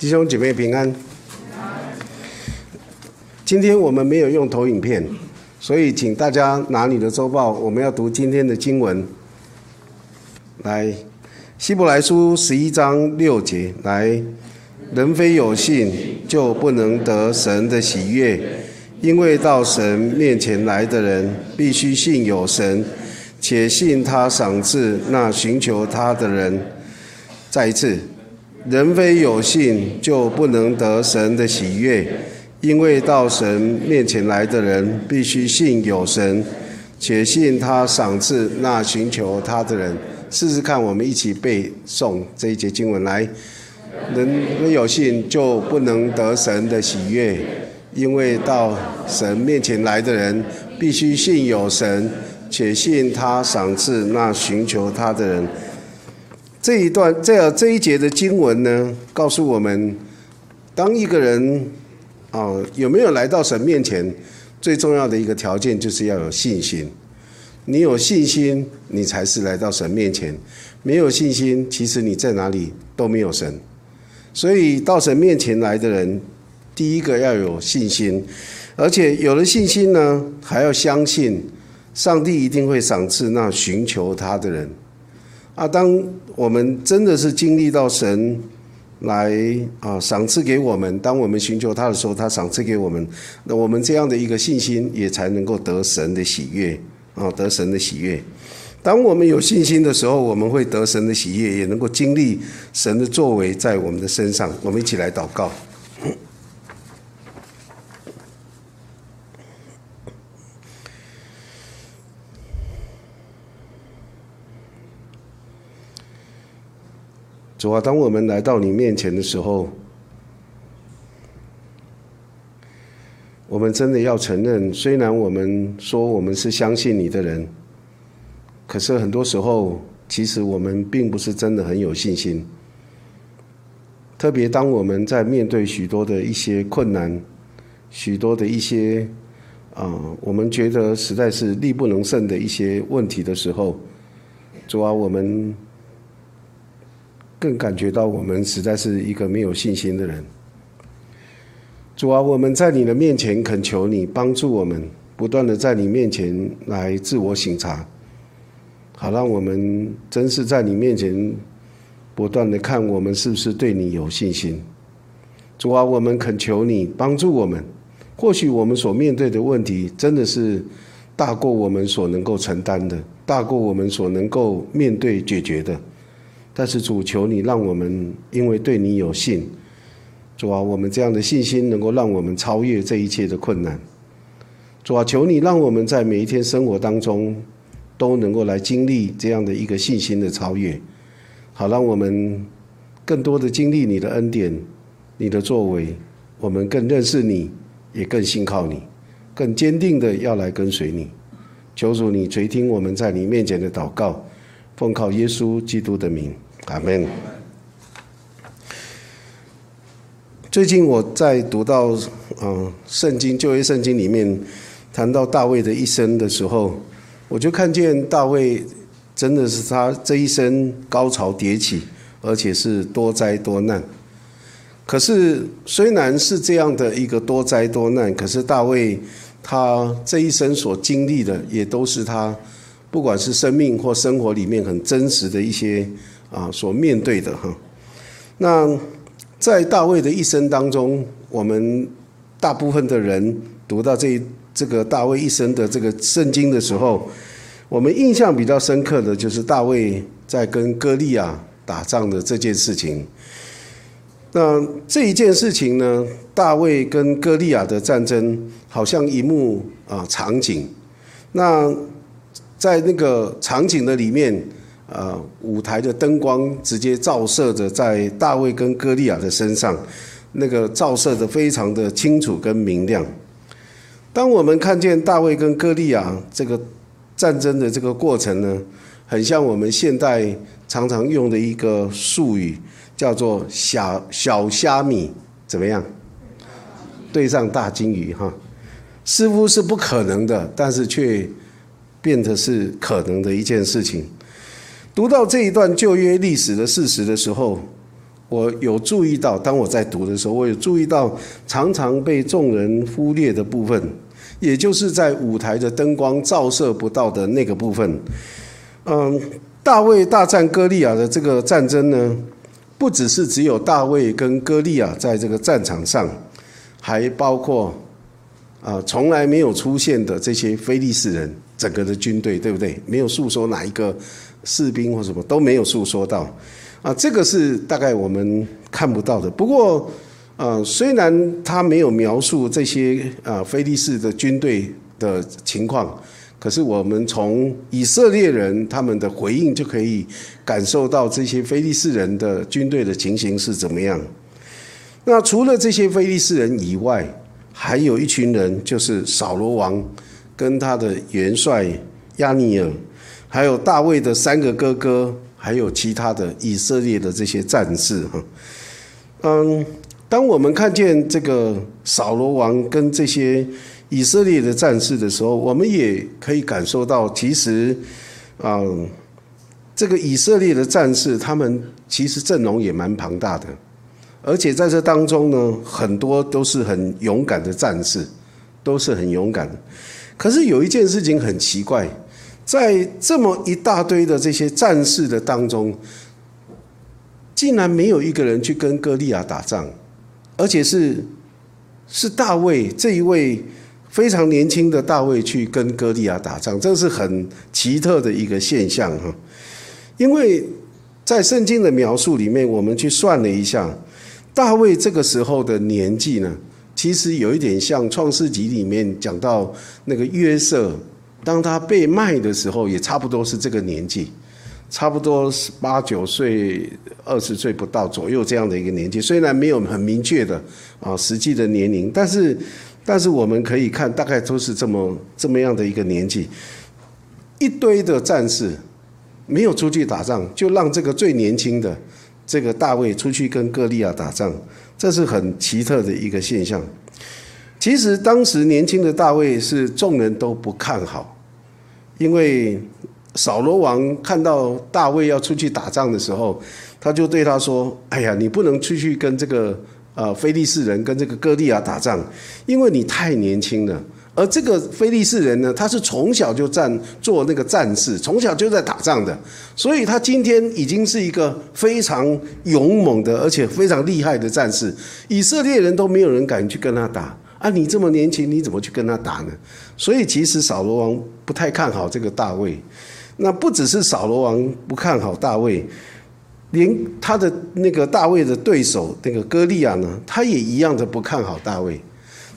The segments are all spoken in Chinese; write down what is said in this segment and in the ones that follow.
弟兄姐妹平安。今天我们没有用投影片，所以请大家拿你的周报，我们要读今天的经文。来，希伯来书十一章六节，来，人非有信就不能得神的喜悦，因为到神面前来的人必须信有神，且信他赏赐那寻求他的人。再一次。人非有信，就不能得神的喜悦，因为到神面前来的人，必须信有神，且信他赏赐那寻求他的人。试试看，我们一起背诵这一节经文来。人非有信，就不能得神的喜悦，因为到神面前来的人，必须信有神，且信他赏赐那寻求他的人。这一段这这一节的经文呢，告诉我们，当一个人啊有没有来到神面前，最重要的一个条件就是要有信心。你有信心，你才是来到神面前；没有信心，其实你在哪里都没有神。所以到神面前来的人，第一个要有信心，而且有了信心呢，还要相信上帝一定会赏赐那寻求他的人。啊，当我们真的是经历到神来啊赏赐给我们，当我们寻求他的时候，他赏赐给我们，那我们这样的一个信心也才能够得神的喜悦啊，得神的喜悦。当我们有信心的时候，我们会得神的喜悦，也能够经历神的作为在我们的身上。我们一起来祷告。主啊，当我们来到你面前的时候，我们真的要承认，虽然我们说我们是相信你的人，可是很多时候，其实我们并不是真的很有信心。特别当我们在面对许多的一些困难、许多的一些啊，我们觉得实在是力不能胜的一些问题的时候，主啊，我们。更感觉到我们实在是一个没有信心的人。主啊，我们在你的面前恳求你帮助我们，不断的在你面前来自我省察，好让我们真是在你面前不断的看我们是不是对你有信心。主啊，我们恳求你帮助我们，或许我们所面对的问题真的是大过我们所能够承担的，大过我们所能够面对解决的。但是主求你让我们因为对你有信，主啊，我们这样的信心能够让我们超越这一切的困难。主啊，求你让我们在每一天生活当中都能够来经历这样的一个信心的超越，好让我们更多的经历你的恩典、你的作为，我们更认识你，也更信靠你，更坚定的要来跟随你。求主你垂听我们在你面前的祷告。奉靠耶稣基督的名，阿门。最近我在读到嗯圣经旧约圣经里面谈到大卫的一生的时候，我就看见大卫真的是他这一生高潮迭起，而且是多灾多难。可是虽然是这样的一个多灾多难，可是大卫他这一生所经历的也都是他。不管是生命或生活里面很真实的一些啊，所面对的哈。那在大卫的一生当中，我们大部分的人读到这这个大卫一生的这个圣经的时候，我们印象比较深刻的就是大卫在跟歌利亚打仗的这件事情。那这一件事情呢，大卫跟歌利亚的战争好像一幕啊场景，那。在那个场景的里面，呃，舞台的灯光直接照射着在大卫跟歌利亚的身上，那个照射的非常的清楚跟明亮。当我们看见大卫跟歌利亚这个战争的这个过程呢，很像我们现代常常用的一个术语，叫做“小小虾米”怎么样？对上大金鱼哈，似乎是不可能的，但是却。变得是可能的一件事情。读到这一段旧约历史的事实的时候，我有注意到，当我在读的时候，我有注意到常常被众人忽略的部分，也就是在舞台的灯光照射不到的那个部分。嗯，大卫大战歌利亚的这个战争呢，不只是只有大卫跟歌利亚在这个战场上，还包括啊从来没有出现的这些非利士人整个的军队，对不对？没有诉说哪一个士兵或什么都没有诉说到，啊，这个是大概我们看不到的。不过，呃，虽然他没有描述这些啊非利士的军队的情况。可是我们从以色列人他们的回应就可以感受到这些非利士人的军队的情形是怎么样。那除了这些非利士人以外，还有一群人，就是扫罗王跟他的元帅亚尼尔，还有大卫的三个哥哥，还有其他的以色列的这些战士哈。嗯，当我们看见这个扫罗王跟这些。以色列的战士的时候，我们也可以感受到，其实，啊，这个以色列的战士，他们其实阵容也蛮庞大的，而且在这当中呢，很多都是很勇敢的战士，都是很勇敢。可是有一件事情很奇怪，在这么一大堆的这些战士的当中，竟然没有一个人去跟歌利亚打仗，而且是是大卫这一位。非常年轻的大卫去跟歌利亚打仗，这是很奇特的一个现象哈。因为在圣经的描述里面，我们去算了一下，大卫这个时候的年纪呢，其实有一点像创世纪里面讲到那个约瑟，当他被卖的时候，也差不多是这个年纪，差不多十八九岁、二十岁不到左右这样的一个年纪。虽然没有很明确的啊实际的年龄，但是。但是我们可以看，大概都是这么这么样的一个年纪，一堆的战士没有出去打仗，就让这个最年轻的这个大卫出去跟歌利亚打仗，这是很奇特的一个现象。其实当时年轻的大卫是众人都不看好，因为扫罗王看到大卫要出去打仗的时候，他就对他说：“哎呀，你不能出去跟这个。”呃，菲利士人跟这个哥利亚打仗，因为你太年轻了。而这个菲利士人呢，他是从小就战做那个战士，从小就在打仗的，所以他今天已经是一个非常勇猛的，而且非常厉害的战士。以色列人都没有人敢去跟他打啊！你这么年轻，你怎么去跟他打呢？所以其实扫罗王不太看好这个大卫。那不只是扫罗王不看好大卫。连他的那个大卫的对手那个歌利亚呢，他也一样的不看好大卫。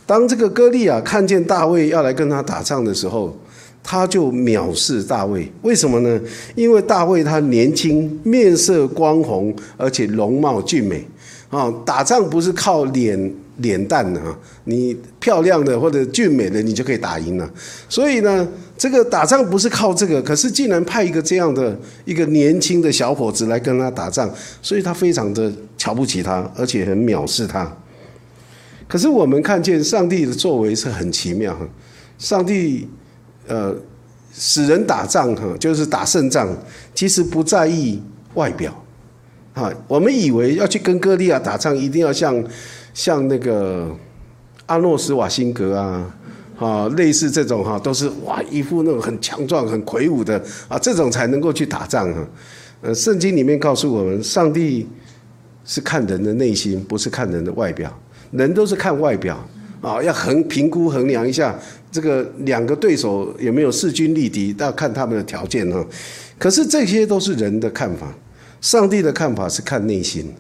当这个歌利亚看见大卫要来跟他打仗的时候，他就藐视大卫。为什么呢？因为大卫他年轻，面色光红，而且容貌俊美。啊，打仗不是靠脸。脸蛋的啊，你漂亮的或者俊美的，你就可以打赢了。所以呢，这个打仗不是靠这个，可是竟然派一个这样的一个年轻的小伙子来跟他打仗，所以他非常的瞧不起他，而且很藐视他。可是我们看见上帝的作为是很奇妙哈，上帝呃使人打仗哈，就是打胜仗，其实不在意外表。哈，我们以为要去跟歌利亚打仗，一定要像。像那个阿诺斯瓦辛格啊，啊，类似这种哈，都是哇，一副那种很强壮、很魁梧的啊，这种才能够去打仗啊。呃，圣经里面告诉我们，上帝是看人的内心，不是看人的外表。人都是看外表啊，要衡评估衡量一下这个两个对手有没有势均力敌，要看他们的条件哈。可是这些都是人的看法，上帝的看法是看内心，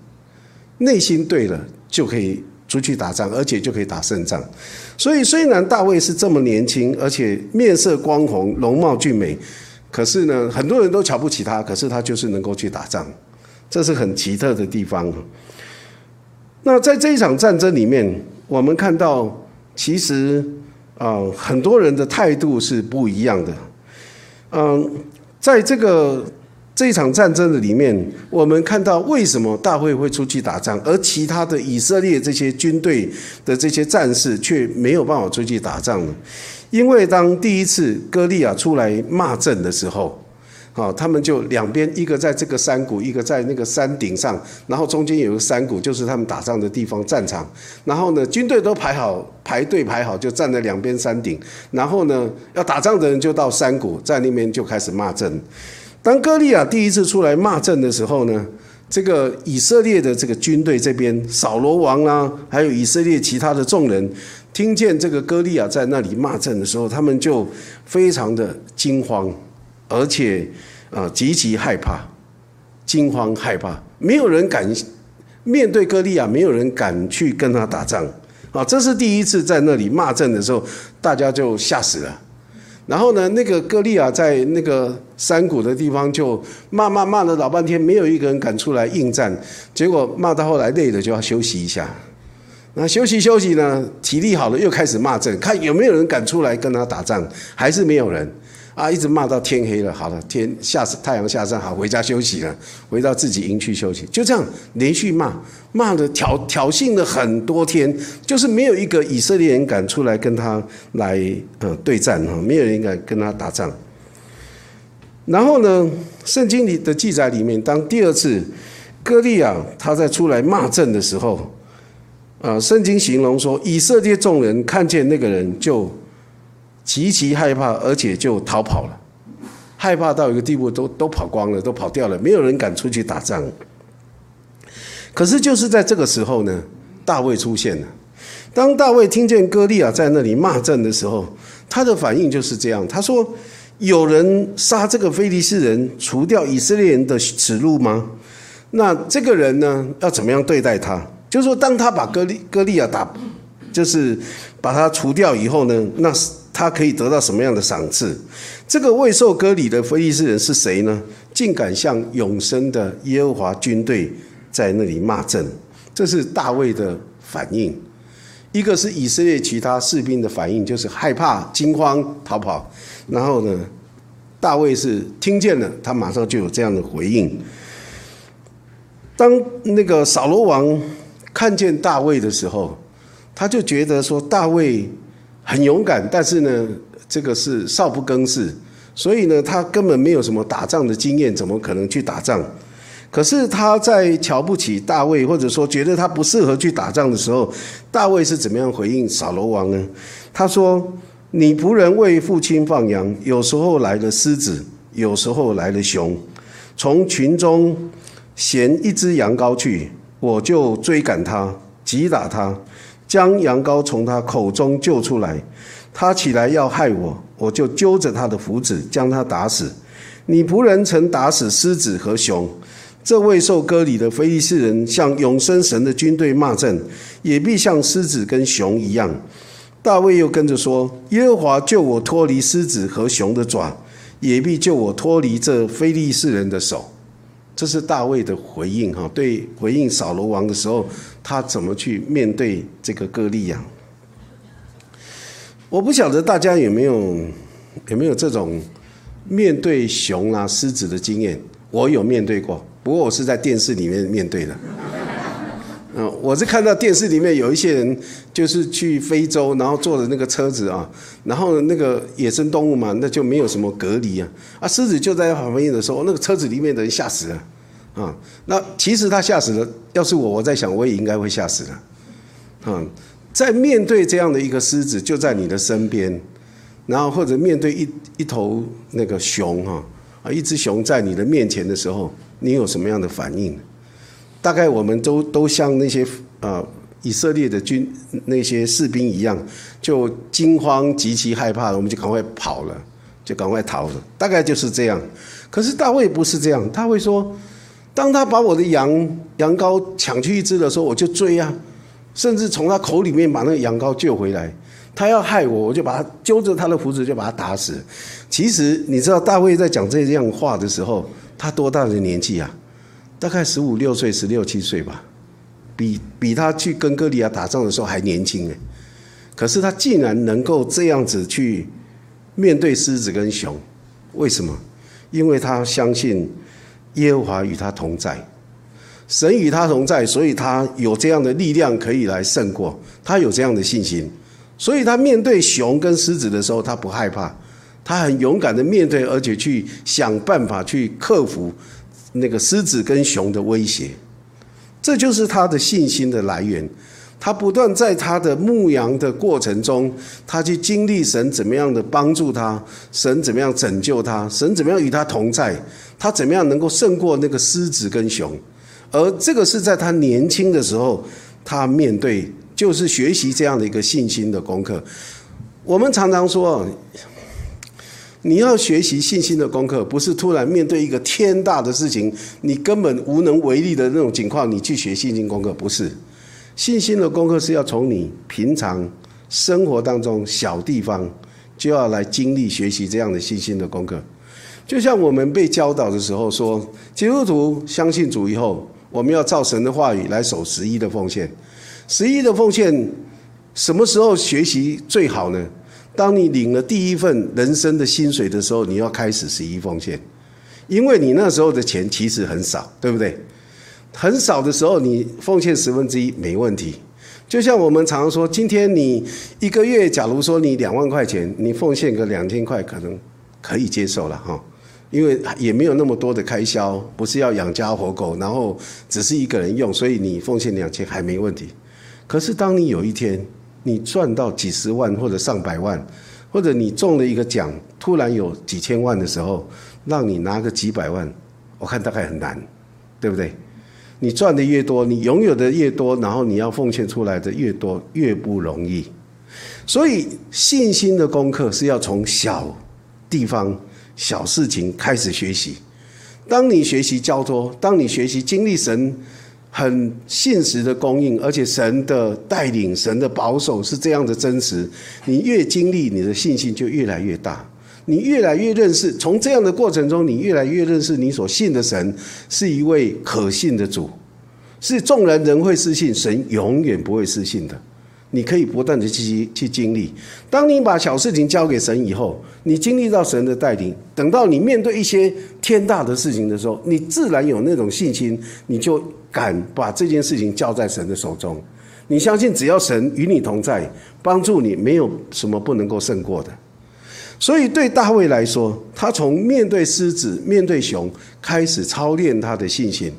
内心对了。就可以出去打仗，而且就可以打胜仗。所以，虽然大卫是这么年轻，而且面色光红、容貌俊美，可是呢，很多人都瞧不起他。可是他就是能够去打仗，这是很奇特的地方。那在这一场战争里面，我们看到，其实啊，很多人的态度是不一样的。嗯，在这个。这一场战争的里面，我们看到为什么大卫会出去打仗，而其他的以色列这些军队的这些战士却没有办法出去打仗呢？因为当第一次歌利亚出来骂阵的时候，好，他们就两边一个在这个山谷，一个在那个山顶上，然后中间有个山谷，就是他们打仗的地方战场。然后呢，军队都排好排队排好，就站在两边山顶。然后呢，要打仗的人就到山谷，在那边就开始骂阵。当歌利亚第一次出来骂阵的时候呢，这个以色列的这个军队这边，扫罗王啦，还有以色列其他的众人，听见这个歌利亚在那里骂阵的时候，他们就非常的惊慌。而且，啊，极其害怕，惊慌害怕，没有人敢面对歌利亚，没有人敢去跟他打仗，啊，这是第一次在那里骂阵的时候，大家就吓死了。然后呢，那个歌利亚在那个山谷的地方就骂骂骂了老半天，没有一个人敢出来应战，结果骂到后来累了就要休息一下，那休息休息呢，体力好了又开始骂阵，看有没有人敢出来跟他打仗，还是没有人。啊，一直骂到天黑了。好了，天下太阳下山，好回家休息了，回到自己营区休息。就这样连续骂，骂的挑挑衅了很多天，就是没有一个以色列人敢出来跟他来呃对战哈，没有人敢跟他打仗。然后呢，圣经里的记载里面，当第二次歌利亚他在出来骂阵的时候，啊，圣经形容说，以色列众人看见那个人就。极其害怕，而且就逃跑了，害怕到一个地步，都都跑光了，都跑掉了，没有人敢出去打仗。可是就是在这个时候呢，大卫出现了。当大卫听见歌利亚在那里骂阵的时候，他的反应就是这样：他说：“有人杀这个非利士人，除掉以色列人的耻辱吗？那这个人呢，要怎么样对待他？就是说，当他把歌利歌利亚打，就是把他除掉以后呢，那。”他可以得到什么样的赏赐？这个未受割礼的非利士人是谁呢？竟敢向永生的耶和华军队在那里骂阵，这是大卫的反应。一个是以色列其他士兵的反应，就是害怕、惊慌、逃跑。然后呢，大卫是听见了，他马上就有这样的回应。当那个扫罗王看见大卫的时候，他就觉得说大卫。很勇敢，但是呢，这个是少不更事，所以呢，他根本没有什么打仗的经验，怎么可能去打仗？可是他在瞧不起大卫，或者说觉得他不适合去打仗的时候，大卫是怎么样回应扫罗王呢？他说：“你仆人为父亲放羊，有时候来了狮子，有时候来了熊，从群中衔一只羊羔去，我就追赶他，击打他。”将羊羔从他口中救出来，他起来要害我，我就揪着他的胡子将他打死。你仆人曾打死狮子和熊，这位受割礼的非利士人向永生神的军队骂阵，也必像狮子跟熊一样。大卫又跟着说：耶和华救我脱离狮子和熊的爪，也必救我脱离这非利士人的手。这是大卫的回应哈，对回应扫罗王的时候，他怎么去面对这个歌利亚？我不晓得大家有没有有没有这种面对熊啊、狮子的经验？我有面对过，不过我是在电视里面面对的。嗯，我是看到电视里面有一些人，就是去非洲，然后坐的那个车子啊，然后那个野生动物嘛，那就没有什么隔离啊，啊，狮子就在旁边的时候，那个车子里面的人吓死了，啊，那其实他吓死了，要是我，我在想，我也应该会吓死了，啊，在面对这样的一个狮子就在你的身边，然后或者面对一一头那个熊哈，啊，一只熊在你的面前的时候，你有什么样的反应？大概我们都都像那些呃以色列的军那些士兵一样，就惊慌极其害怕，我们就赶快跑了，就赶快逃了。大概就是这样。可是大卫不是这样，他会说，当他把我的羊羊羔抢去一只的时候，我就追啊，甚至从他口里面把那个羊羔救回来。他要害我，我就把他揪着他的胡子就把他打死。其实你知道大卫在讲这样话的时候，他多大的年纪啊？大概十五六岁、十六七岁吧，比比他去跟哥利亚打仗的时候还年轻哎。可是他竟然能够这样子去面对狮子跟熊，为什么？因为他相信耶和华与他同在，神与他同在，所以他有这样的力量可以来胜过。他有这样的信心，所以他面对熊跟狮子的时候，他不害怕，他很勇敢的面对，而且去想办法去克服那个狮子跟熊的威胁。这就是他的信心的来源。他不断在他的牧羊的过程中，他去经历神怎么样的帮助他，神怎么样拯救他，神怎么样与他同在，他怎么样能够胜过那个狮子跟熊。而这个是在他年轻的时候，他面对就是学习这样的一个信心的功课。我们常常说，你要学习信心的功课，不是突然面对一个天大的事情，你根本无能为力的那种情况，你去学信心功课，不是。信心的功课是要从你平常生活当中小地方就要来经历学习这样的信心的功课。就像我们被教导的时候说，基督徒相信主以后，我们要照神的话语来守十一的奉献。十一的奉献什么时候学习最好呢？当你领了第一份人生的薪水的时候，你要开始十一奉献，因为你那时候的钱其实很少，对不对？很少的时候，你奉献十分之一没问题。就像我们常常说，今天你一个月，假如说你两万块钱，你奉献个两千块，可能可以接受了哈，因为也没有那么多的开销，不是要养家活口，然后只是一个人用，所以你奉献两千还没问题。可是当你有一天你赚到几十万或者上百万，或者你中了一个奖，突然有几千万的时候，让你拿个几百万，我看大概很难，对不对？你赚的越多，你拥有的越多，然后你要奉献出来的越多，越不容易。所以信心的功课是要从小地方、小事情开始学习。当你学习交托，当你学习经历神很现实的供应，而且神的带领、神的保守是这样的真实，你越经历，你的信心就越来越大。你越来越认识，从这样的过程中，你越来越认识你所信的神是一位可信的主，是众人人会失信，神永远不会失信的。你可以不断的去去经历。当你把小事情交给神以后，你经历到神的带领，等到你面对一些天大的事情的时候，你自然有那种信心，你就敢把这件事情交在神的手中。你相信，只要神与你同在，帮助你，没有什么不能够胜过的。所以，对大卫来说，他从面对狮子、面对熊开始操练他的信心，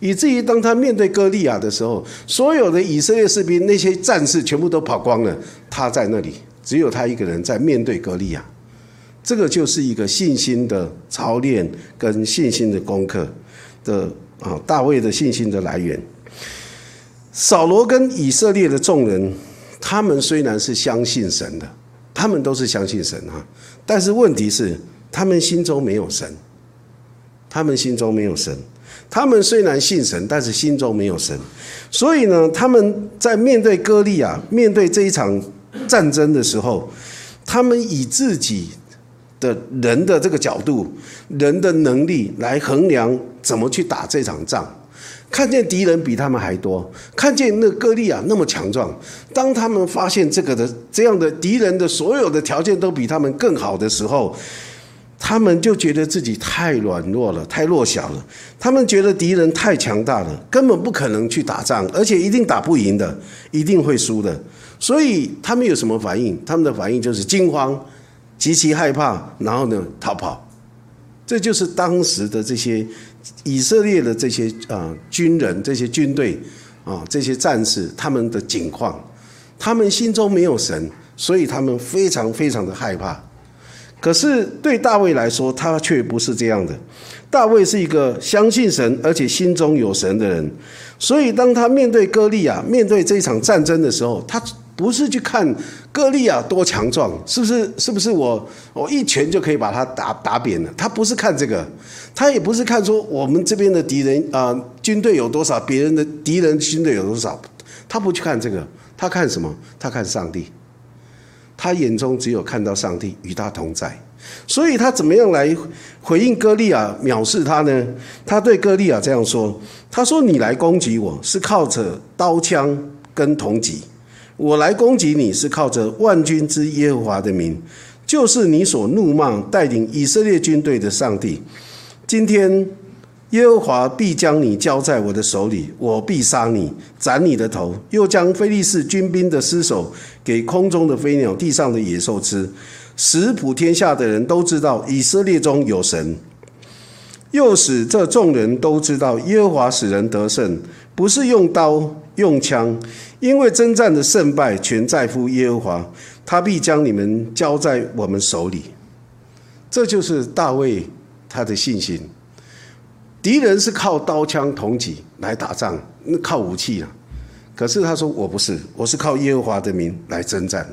以至于当他面对歌利亚的时候，所有的以色列士兵那些战士全部都跑光了，他在那里，只有他一个人在面对歌利亚。这个就是一个信心的操练跟信心的功课的啊，大卫的信心的来源。扫罗跟以色列的众人，他们虽然是相信神的。他们都是相信神哈，但是问题是，他们心中没有神。他们心中没有神，他们虽然信神，但是心中没有神。所以呢，他们在面对歌利亚、面对这一场战争的时候，他们以自己的人的这个角度、人的能力来衡量怎么去打这场仗。看见敌人比他们还多，看见那歌利亚那么强壮。当他们发现这个的这样的敌人的所有的条件都比他们更好的时候，他们就觉得自己太软弱了，太弱小了。他们觉得敌人太强大了，根本不可能去打仗，而且一定打不赢的，一定会输的。所以他们有什么反应？他们的反应就是惊慌、极其害怕，然后呢逃跑。这就是当时的这些。以色列的这些啊军人、这些军队啊、这些战士，他们的境况，他们心中没有神，所以他们非常非常的害怕。可是对大卫来说，他却不是这样的。大卫是一个相信神，而且心中有神的人，所以当他面对歌利亚、面对这场战争的时候，他。不是去看歌利亚多强壮，是不是？是不是我我一拳就可以把他打打扁了？他不是看这个，他也不是看说我们这边的敌人啊军队有多少，别人的敌人军队有多少，他不去看这个，他看什么？他看上帝，他眼中只有看到上帝与他同在，所以他怎么样来回应哥利亚藐视他呢？他对哥利亚这样说：“他说你来攻击我是靠着刀枪跟铜戟。”我来攻击你是靠着万军之耶和华的名，就是你所怒骂带领以色列军队的上帝。今天耶和华必将你交在我的手里，我必杀你，斩你的头，又将非利士军兵的尸首给空中的飞鸟、地上的野兽吃，使普天下的人都知道以色列中有神，又使这众人都知道耶和华使人得胜，不是用刀用枪，因为征战的胜败全在乎耶和华，他必将你们交在我们手里。这就是大卫他的信心。敌人是靠刀枪铜戟来打仗，那靠武器啊。可是他说我不是，我是靠耶和华的名来征战。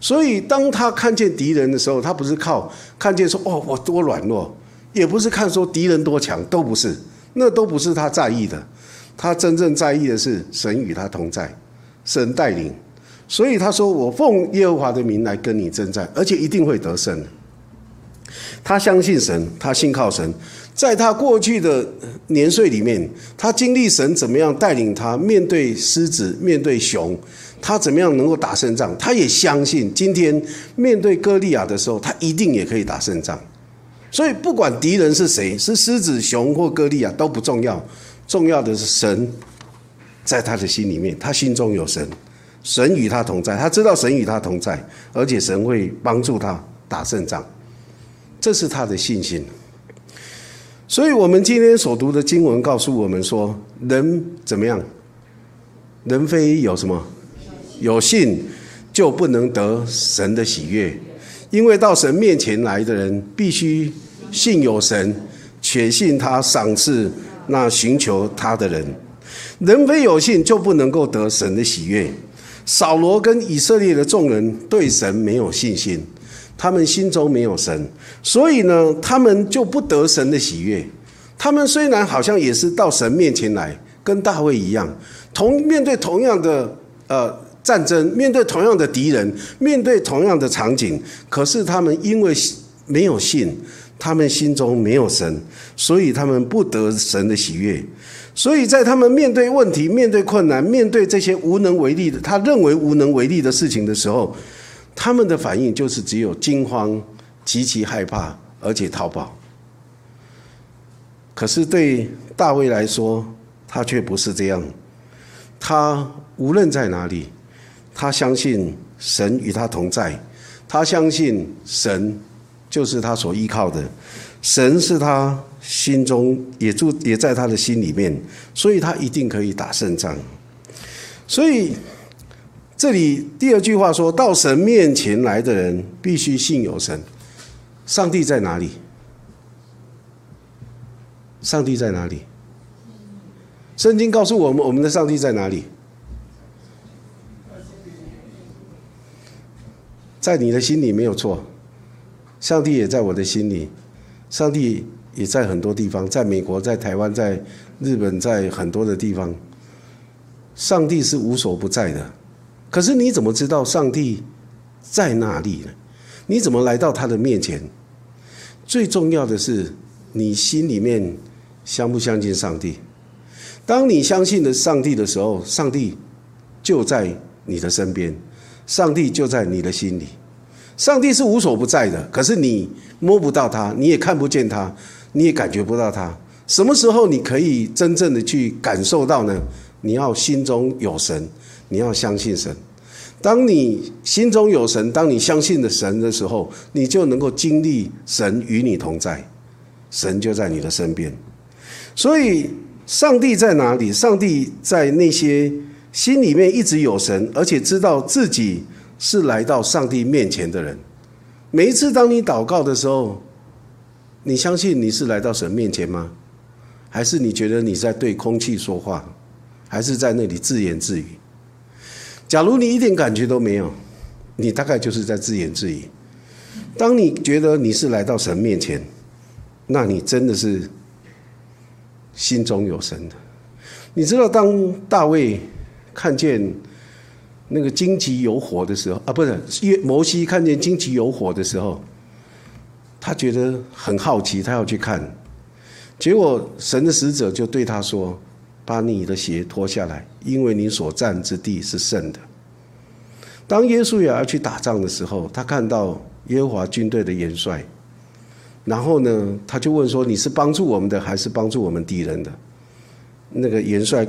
所以当他看见敌人的时候，他不是靠看见说哦我多软弱，也不是看说敌人多强，都不是，那都不是他在意的。他真正在意的是神与他同在，神带领。所以他说我奉耶和华的名来跟你征战，而且一定会得胜。他相信神，他信靠神。在他过去的年岁里面，他经历神怎么样带领他面对狮子、面对熊，他怎么样能够打胜仗？他也相信今天面对哥利亚的时候，他一定也可以打胜仗。所以不管敌人是谁，是狮子、熊或哥利亚都不重要，重要的是神在他的心里面，他心中有神，神与他同在，他知道神与他同在，而且神会帮助他打胜仗，这是他的信心。所以，我们今天所读的经文告诉我们说，人怎么样？人非有什么？有信，就不能得神的喜悦。因为到神面前来的人，必须信有神，且信他赏赐那寻求他的人。人非有信，就不能够得神的喜悦。扫罗跟以色列的众人对神没有信心。他们心中没有神，所以呢，他们就不得神的喜悦。他们虽然好像也是到神面前来，跟大卫一样，同面对同样的呃战争，面对同样的敌人，面对同样的场景，可是他们因为没有信，他们心中没有神，所以他们不得神的喜悦。所以在他们面对问题、面对困难、面对这些无能为力的，他认为无能为力的事情的时候。他们的反应就是只有惊慌、极其害怕，而且逃跑。可是对大卫来说，他却不是这样。他无论在哪里，他相信神与他同在，他相信神就是他所依靠的，神是他心中也住也在他的心里面，所以他一定可以打胜仗。所以。这里第二句话说到神面前来的人必须信有神，上帝在哪里？上帝在哪里？圣经告诉我们，我们的上帝在哪里？在你的心里没有错，上帝也在我的心里，上帝也在很多地方，在美国，在台湾，在日本，在很多的地方，上帝是无所不在的。可是你怎么知道上帝在哪里呢？你怎么来到他的面前？最重要的是你心里面相不相信上帝？当你相信了上帝的时候，上帝就在你的身边，上帝就在你的心里。上帝是无所不在的，可是你摸不到他，你也看不见他，你也感觉不到他。什么时候你可以真正的去感受到呢？你要心中有神。你要相信神，当你心中有神，当你相信的神的时候，你就能够经历神与你同在，神就在你的身边。所以，上帝在哪里？上帝在那些心里面一直有神，而且知道自己是来到上帝面前的人。每一次当你祷告的时候，你相信你是来到神面前吗？还是你觉得你在对空气说话？还是在那里自言自语？假如你一点感觉都没有，你大概就是在自言自语。当你觉得你是来到神面前，那你真的是心中有神的。你知道，当大卫看见那个荆棘有火的时候，啊，不是摩西看见荆棘有火的时候，他觉得很好奇，他要去看。结果神的使者就对他说。把你的鞋脱下来，因为你所站之地是圣的。当耶稣也要去打仗的时候，他看到耶和华军队的元帅，然后呢，他就问说：“你是帮助我们的，还是帮助我们敌人的？”那个元帅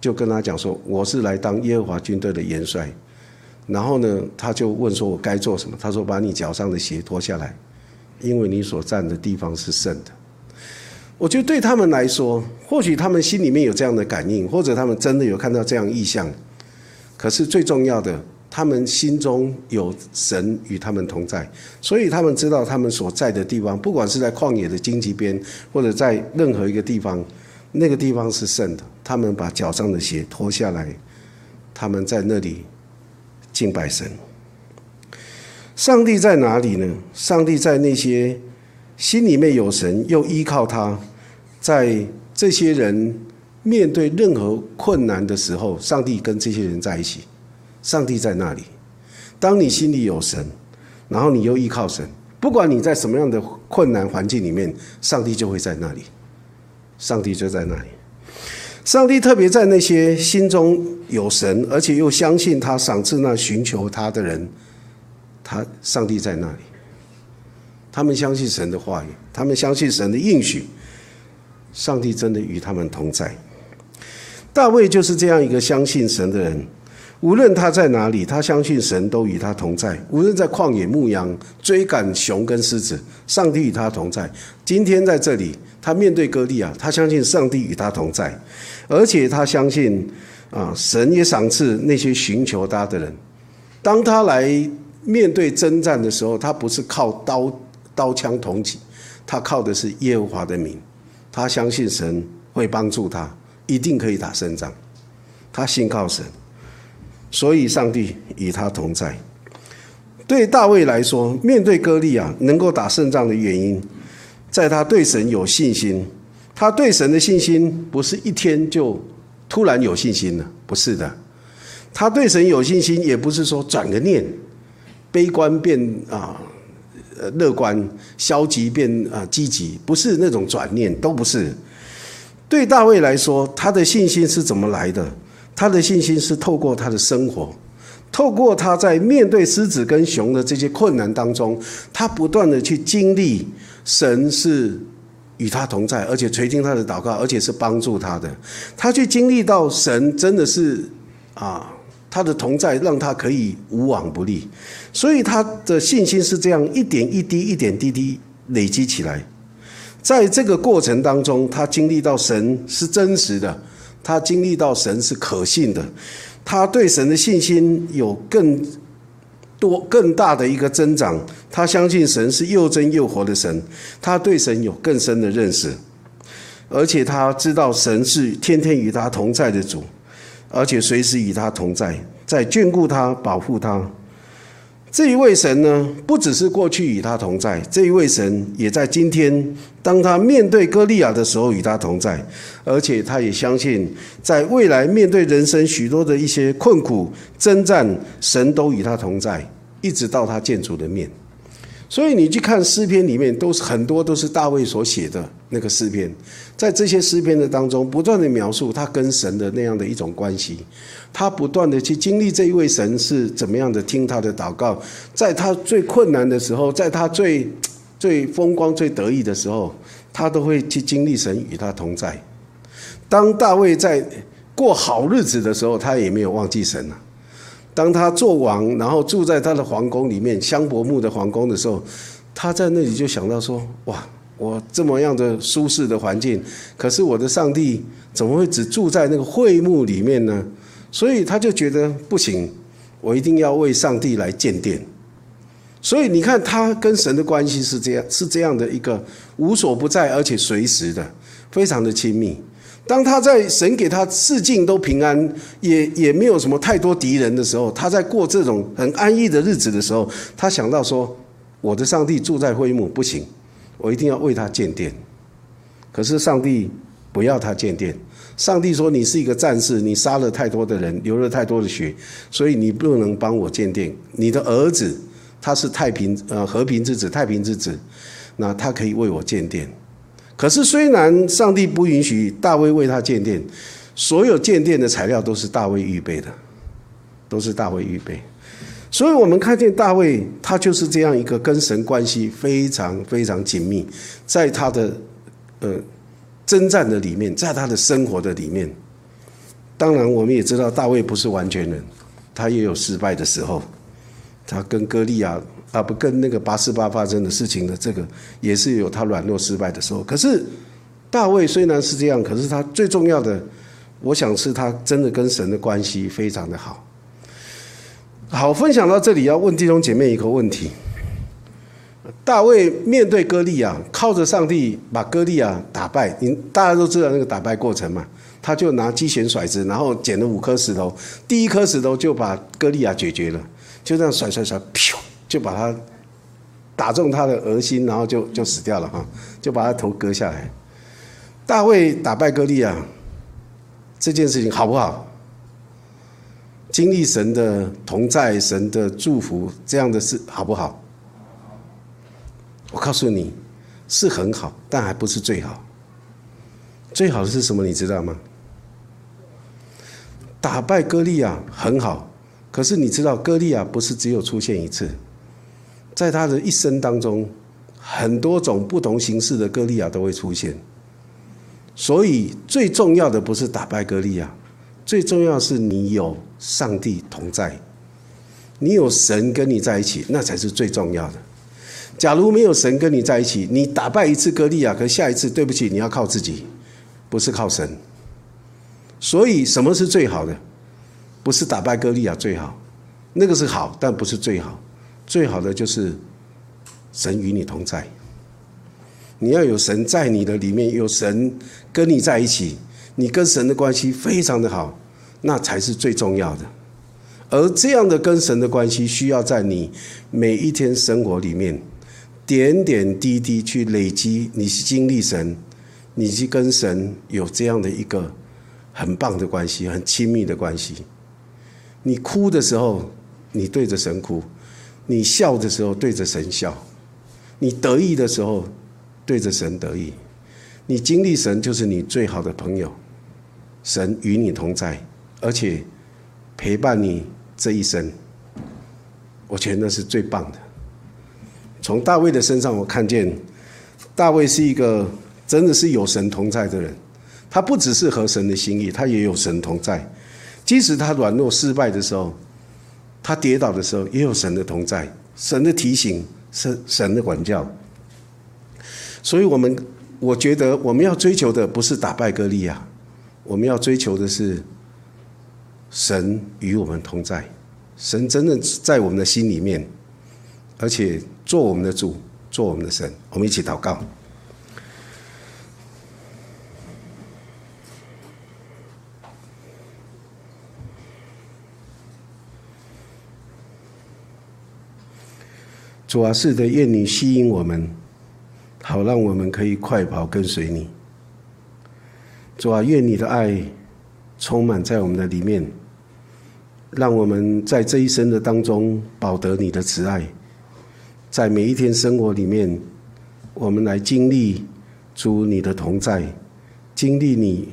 就跟他讲说：“我是来当耶和华军队的元帅。”然后呢，他就问说：“我该做什么？”他说：“把你脚上的鞋脱下来，因为你所站的地方是圣的。”我觉得对他们来说，或许他们心里面有这样的感应，或者他们真的有看到这样意象。可是最重要的，他们心中有神与他们同在，所以他们知道他们所在的地方，不管是在旷野的荆棘边，或者在任何一个地方，那个地方是圣的。他们把脚上的鞋脱下来，他们在那里敬拜神。上帝在哪里呢？上帝在那些心里面有神又依靠他。在这些人面对任何困难的时候，上帝跟这些人在一起。上帝在那里。当你心里有神，然后你又依靠神，不管你在什么样的困难环境里面，上帝就会在那里。上帝就在那里。上帝特别在那些心中有神，而且又相信他赏赐那寻求他的人，他上帝在那里。他们相信神的话语，他们相信神的应许。上帝真的与他们同在。大卫就是这样一个相信神的人，无论他在哪里，他相信神都与他同在。无论在旷野牧羊、追赶熊跟狮子，上帝与他同在。今天在这里，他面对歌利亚，他相信上帝与他同在，而且他相信啊，神也赏赐那些寻求他的人。当他来面对征战的时候，他不是靠刀刀枪铜戟，他靠的是耶和华的名。他相信神会帮助他，一定可以打胜仗。他信靠神，所以上帝与他同在。对大卫来说，面对歌利亚能够打胜仗的原因，在他对神有信心。他对神的信心不是一天就突然有信心了，不是的。他对神有信心，也不是说转个念，悲观变啊。乐观、消极变啊积极，不是那种转念，都不是。对大卫来说，他的信心是怎么来的？他的信心是透过他的生活，透过他在面对狮子跟熊的这些困难当中，他不断的去经历神是与他同在，而且垂听他的祷告，而且是帮助他的。他去经历到神真的是啊。他的同在让他可以无往不利，所以他的信心是这样一点一滴、一点滴滴累积起来。在这个过程当中，他经历到神是真实的，他经历到神是可信的，他对神的信心有更多、更大的一个增长。他相信神是又真又活的神，他对神有更深的认识，而且他知道神是天天与他同在的主。而且随时与他同在，在眷顾他、保护他。这一位神呢，不只是过去与他同在，这一位神也在今天，当他面对歌利亚的时候与他同在，而且他也相信，在未来面对人生许多的一些困苦征战，神都与他同在，一直到他见主的面。所以你去看诗篇里面，都是很多都是大卫所写的那个诗篇，在这些诗篇的当中，不断的描述他跟神的那样的一种关系，他不断的去经历这一位神是怎么样的听他的祷告，在他最困难的时候，在他最最风光、最得意的时候，他都会去经历神与他同在。当大卫在过好日子的时候，他也没有忘记神啊。当他做王，然后住在他的皇宫里面香柏木的皇宫的时候，他在那里就想到说：“哇，我这么样的舒适的环境，可是我的上帝怎么会只住在那个会幕里面呢？”所以他就觉得不行，我一定要为上帝来建殿。所以你看，他跟神的关系是这样，是这样的一个无所不在，而且随时的，非常的亲密。当他在神给他四境都平安，也也没有什么太多敌人的时候，他在过这种很安逸的日子的时候，他想到说：“我的上帝住在灰幕，不行，我一定要为他建殿。”可是上帝不要他建殿。上帝说：“你是一个战士，你杀了太多的人，流了太多的血，所以你不能帮我建殿。你的儿子他是太平呃和平之子，太平之子，那他可以为我建殿。”可是，虽然上帝不允许大卫为他建殿，所有建殿的材料都是大卫预备的，都是大卫预备。所以我们看见大卫，他就是这样一个跟神关系非常非常紧密，在他的呃征战的里面，在他的生活的里面。当然，我们也知道大卫不是完全人，他也有失败的时候。他跟歌利亚啊，不跟那个八四八发生的事情的这个，也是有他软弱失败的时候。可是大卫虽然是这样，可是他最重要的，我想是他真的跟神的关系非常的好。好，分享到这里，要问弟兄姐妹一个问题：大卫面对歌利亚，靠着上帝把歌利亚打败。你大家都知道那个打败过程嘛？他就拿机弦甩子，然后捡了五颗石头，第一颗石头就把歌利亚解决了，就这样甩甩甩，就把他打中他的额心，然后就就死掉了哈，就把他头割下来。大卫打败歌利亚这件事情好不好？经历神的同在、神的祝福，这样的事好不好？我告诉你，是很好，但还不是最好。最好的是什么？你知道吗？打败歌利亚很好，可是你知道，歌利亚不是只有出现一次，在他的一生当中，很多种不同形式的歌利亚都会出现。所以最重要的不是打败歌利亚。最重要是你有上帝同在，你有神跟你在一起，那才是最重要的。假如没有神跟你在一起，你打败一次歌利亚，可下一次对不起，你要靠自己，不是靠神。所以什么是最好的？不是打败歌利亚最好，那个是好，但不是最好。最好的就是神与你同在，你要有神在你的里面，有神跟你在一起。你跟神的关系非常的好，那才是最重要的。而这样的跟神的关系，需要在你每一天生活里面，点点滴滴去累积。你是经历神，你去跟神有这样的一个很棒的关系，很亲密的关系。你哭的时候，你对着神哭；你笑的时候，对着神笑；你得意的时候，对着神得意。你经历神，就是你最好的朋友。神与你同在，而且陪伴你这一生，我觉得那是最棒的。从大卫的身上，我看见大卫是一个真的是有神同在的人。他不只是合神的心意，他也有神同在。即使他软弱失败的时候，他跌倒的时候，也有神的同在，神的提醒，神神的管教。所以，我们我觉得我们要追求的不是打败歌利亚。我们要追求的是神与我们同在，神真的在我们的心里面，而且做我们的主，做我们的神。我们一起祷告。主啊，是的，愿你吸引我们，好让我们可以快跑跟随你。主啊，愿你的爱充满在我们的里面，让我们在这一生的当中保得你的慈爱，在每一天生活里面，我们来经历主你的同在，经历你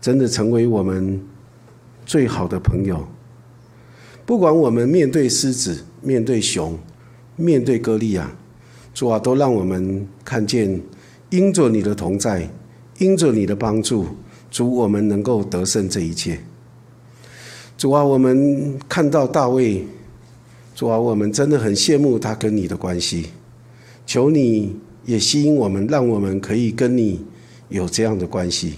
真的成为我们最好的朋友。不管我们面对狮子、面对熊、面对歌利亚，主啊，都让我们看见因着你的同在，因着你的帮助。主，我们能够得胜这一切。主啊，我们看到大卫，主啊，我们真的很羡慕他跟你的关系。求你也吸引我们，让我们可以跟你有这样的关系。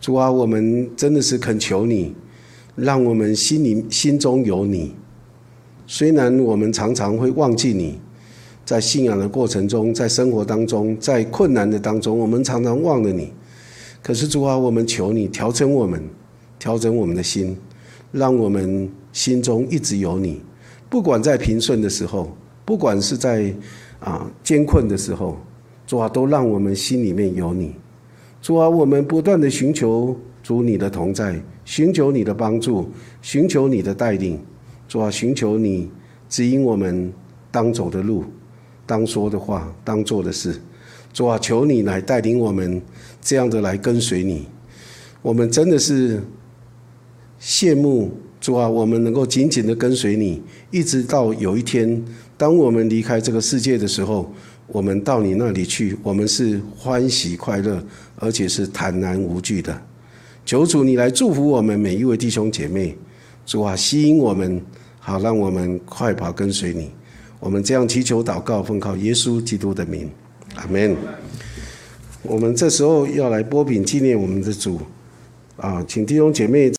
主啊，我们真的是恳求你，让我们心里心中有你。虽然我们常常会忘记你，在信仰的过程中，在生活当中，在困难的当中，我们常常忘了你。可是主啊，我们求你调整我们，调整我们的心，让我们心中一直有你。不管在平顺的时候，不管是在啊艰困的时候，主啊，都让我们心里面有你。主啊，我们不断的寻求主你的同在，寻求你的帮助，寻求你的带领。主啊，寻求你指引我们当走的路，当说的话，当做的事。主啊，求你来带领我们。这样的来跟随你，我们真的是羡慕主啊，我们能够紧紧的跟随你，一直到有一天，当我们离开这个世界的时候，我们到你那里去，我们是欢喜快乐，而且是坦然无惧的。求主你来祝福我们每一位弟兄姐妹，主啊，吸引我们，好让我们快跑跟随你。我们这样祈求祷告，奉靠耶稣基督的名，阿门。我们这时候要来波饼纪念我们的主，啊，请弟兄姐妹。